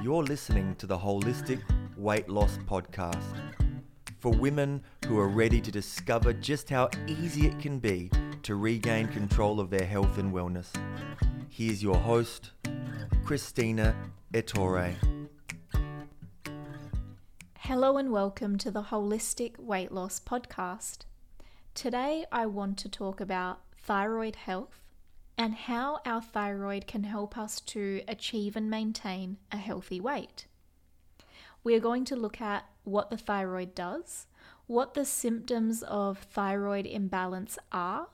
You're listening to the Holistic Weight Loss Podcast for women who are ready to discover just how easy it can be to regain control of their health and wellness. Here's your host, Christina Ettore. Hello and welcome to the Holistic Weight Loss Podcast. Today I want to talk about thyroid health and how our thyroid can help us to achieve and maintain a healthy weight. We are going to look at what the thyroid does, what the symptoms of thyroid imbalance are,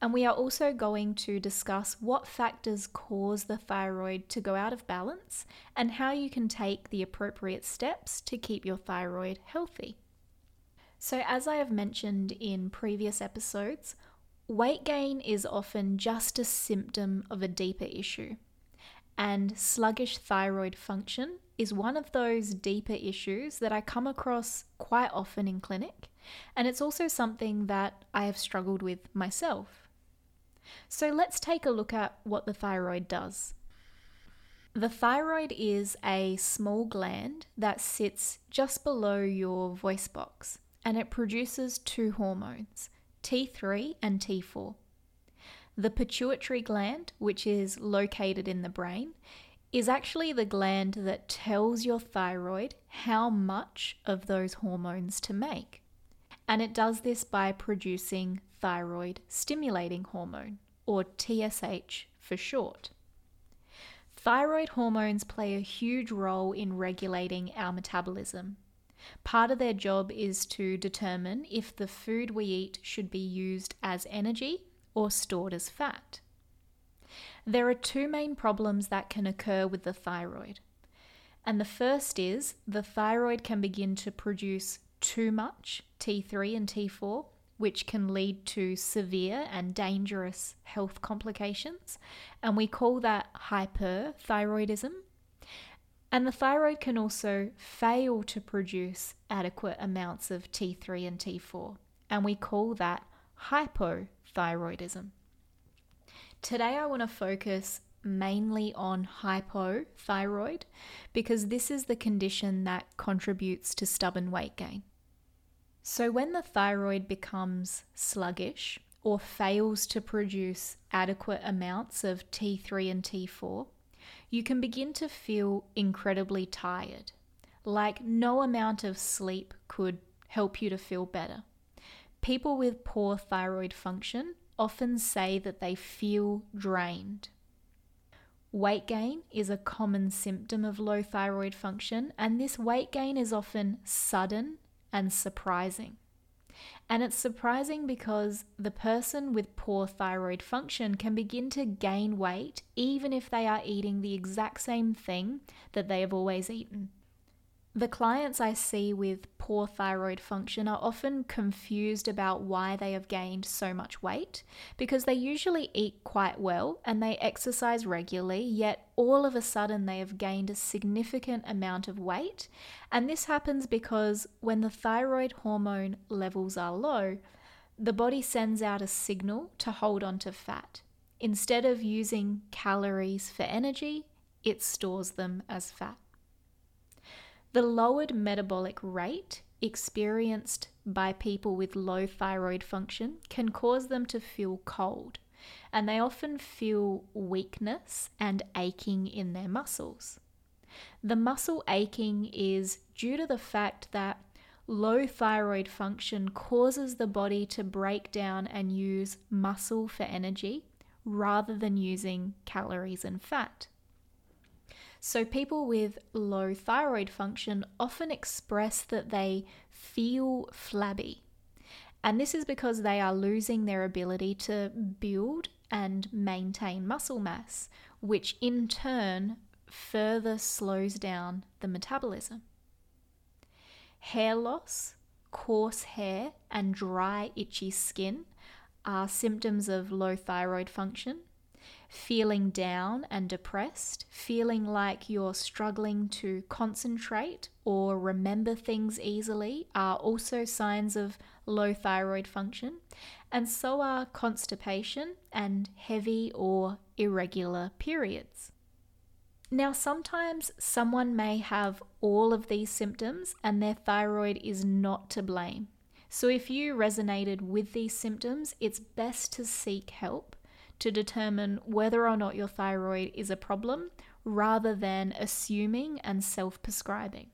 and we are also going to discuss what factors cause the thyroid to go out of balance and how you can take the appropriate steps to keep your thyroid healthy. So, as I have mentioned in previous episodes, Weight gain is often just a symptom of a deeper issue, and sluggish thyroid function is one of those deeper issues that I come across quite often in clinic, and it's also something that I have struggled with myself. So let's take a look at what the thyroid does. The thyroid is a small gland that sits just below your voice box and it produces two hormones T3 and T4. The pituitary gland, which is located in the brain, is actually the gland that tells your thyroid how much of those hormones to make. And it does this by producing thyroid stimulating hormone, or TSH for short. Thyroid hormones play a huge role in regulating our metabolism Part of their job is to determine if the food we eat should be used as energy or stored as fat. There are two main problems that can occur with the thyroid. And the first is the thyroid can begin to produce too much T3 and T4, which can lead to severe and dangerous health complications. And we call that hyperthyroidism. And the thyroid can also fail to produce adequate amounts of T3 and T4, and we call that hypothyroidism. Today, I want to focus mainly on hypothyroid because this is the condition that contributes to stubborn weight gain. So, when the thyroid becomes sluggish or fails to produce adequate amounts of T3 and T4, you can begin to feel incredibly tired, like no amount of sleep could help you to feel better. People with poor thyroid function often say that they feel drained. Weight gain is a common symptom of low thyroid function, and this weight gain is often sudden and surprising. And it's surprising because the person with poor thyroid function can begin to gain weight even if they are eating the exact same thing that they have always eaten. The clients I see with poor thyroid function are often confused about why they have gained so much weight because they usually eat quite well and they exercise regularly, yet all of a sudden they have gained a significant amount of weight. And this happens because when the thyroid hormone levels are low, the body sends out a signal to hold on to fat. Instead of using calories for energy, it stores them as fat. The lowered metabolic rate experienced by people with low thyroid function can cause them to feel cold, and they often feel weakness and aching in their muscles. The muscle aching is due to the fact that low thyroid function causes the body to break down and use muscle for energy rather than using calories and fat. So, people with low thyroid function often express that they feel flabby. And this is because they are losing their ability to build and maintain muscle mass, which in turn further slows down the metabolism. Hair loss, coarse hair, and dry, itchy skin are symptoms of low thyroid function feeling down and depressed, feeling like you're struggling to concentrate or remember things easily are also signs of low thyroid function, and so are constipation and heavy or irregular periods. Now, sometimes someone may have all of these symptoms and their thyroid is not to blame. So, if you resonated with these symptoms, it's best to seek help to determine whether or not your thyroid is a problem rather than assuming and self prescribing.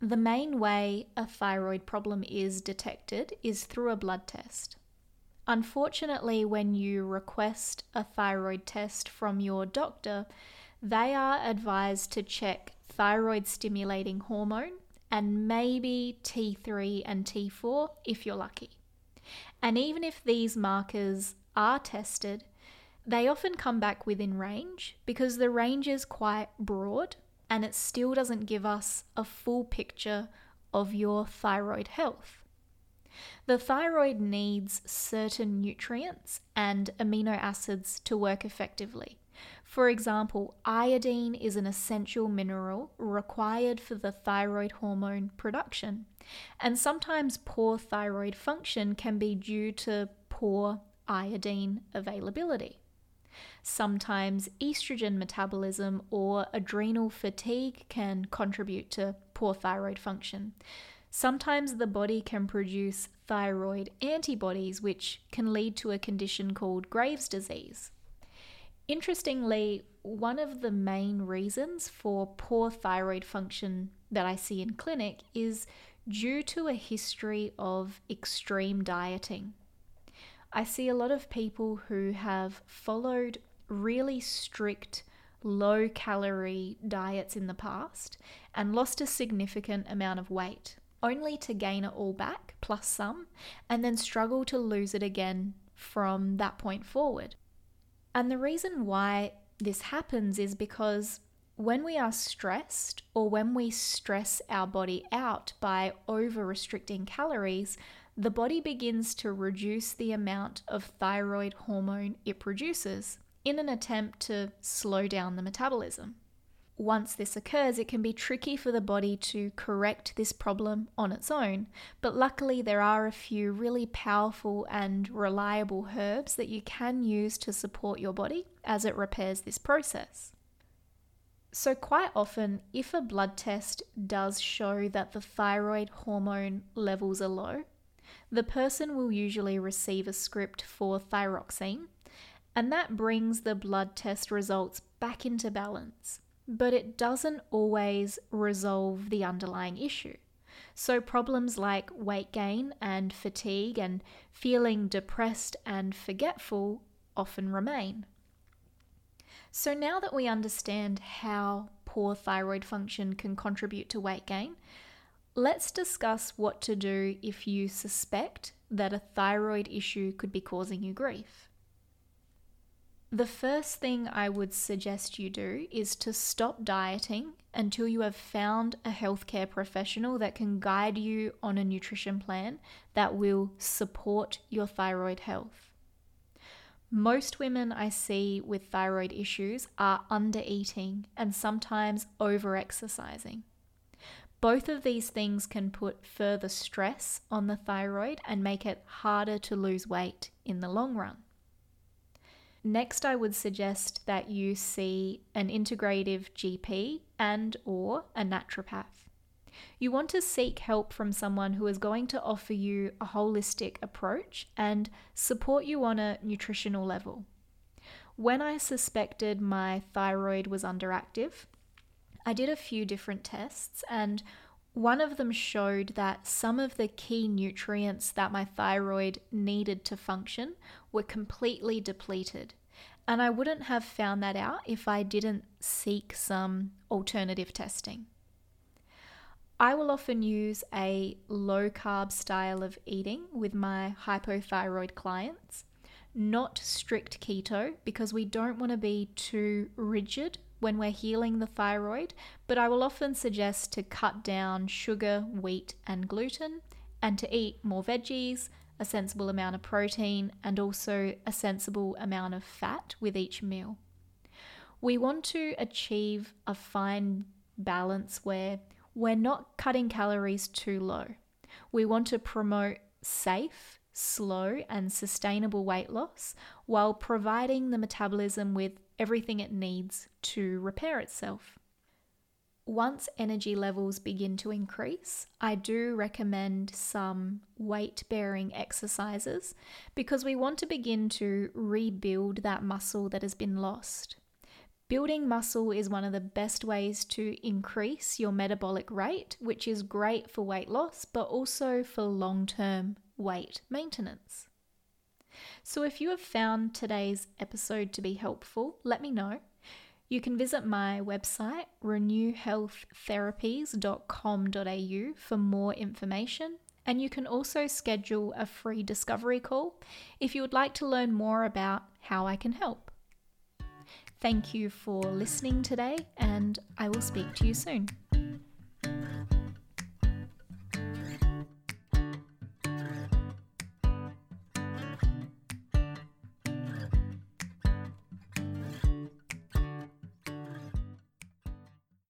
The main way a thyroid problem is detected is through a blood test. Unfortunately, when you request a thyroid test from your doctor, they are advised to check thyroid stimulating hormone and maybe T3 and T4 if you're lucky. And even if these markers are tested, they often come back within range because the range is quite broad and it still doesn't give us a full picture of your thyroid health. The thyroid needs certain nutrients and amino acids to work effectively. For example, iodine is an essential mineral required for the thyroid hormone production, and sometimes poor thyroid function can be due to poor iodine availability. Sometimes estrogen metabolism or adrenal fatigue can contribute to poor thyroid function. Sometimes the body can produce thyroid antibodies, which can lead to a condition called Graves' disease. Interestingly, one of the main reasons for poor thyroid function that I see in clinic is due to a history of extreme dieting. I see a lot of people who have followed really strict, low calorie diets in the past and lost a significant amount of weight, only to gain it all back plus some, and then struggle to lose it again from that point forward. And the reason why this happens is because when we are stressed or when we stress our body out by over restricting calories, the body begins to reduce the amount of thyroid hormone it produces in an attempt to slow down the metabolism. Once this occurs, it can be tricky for the body to correct this problem on its own, but luckily there are a few really powerful and reliable herbs that you can use to support your body as it repairs this process. So, quite often, if a blood test does show that the thyroid hormone levels are low, the person will usually receive a script for thyroxine, and that brings the blood test results back into balance but it doesn't always resolve the underlying issue. So, problems like weight gain and fatigue and feeling depressed and forgetful often remain. So, now that we understand how poor thyroid function can contribute to weight gain, let's discuss what to do if you suspect that a thyroid issue could be causing you grief. The first thing I would suggest you do is to stop dieting until you have found a healthcare professional that can guide you on a nutrition plan that will support your thyroid health. Most women I see with thyroid issues are under eating and sometimes over exercising. Both of these things can put further stress on the thyroid and make it harder to lose weight in the long run. Next, I would suggest that you see an integrative GP and or a naturopath. You want to seek help from someone who is going to offer you a holistic approach and support you on a nutritional level. When I suspected my thyroid was underactive, I did a few different tests and one of them showed that some of the key nutrients that my thyroid needed to function were completely depleted. And I wouldn't have found that out if I didn't seek some alternative testing. I will often use a low carb style of eating with my hypothyroid clients, not strict keto, because we don't want to be too rigid when we're healing the thyroid, but I will often suggest to cut down sugar, wheat, and gluten and to eat more veggies, a sensible amount of protein, and also a sensible amount of fat with each meal. We want to achieve a fine balance where we're not cutting calories too low. We want to promote safe, slow, and sustainable weight loss while providing the metabolism with everything it needs to repair itself. Once energy levels begin to increase, I do recommend some weight bearing exercises because we want to begin to rebuild that muscle that has been lost. Building muscle is one of the best ways to increase your metabolic rate, which is great for weight loss, but also for long term weight maintenance. So, if you have found today's episode to be helpful, let me know. You can visit my website, renewhealththerapies.com.au, for more information. And you can also schedule a free discovery call if you would like to learn more about how I can help. Thank you for listening today, and I will speak to you soon.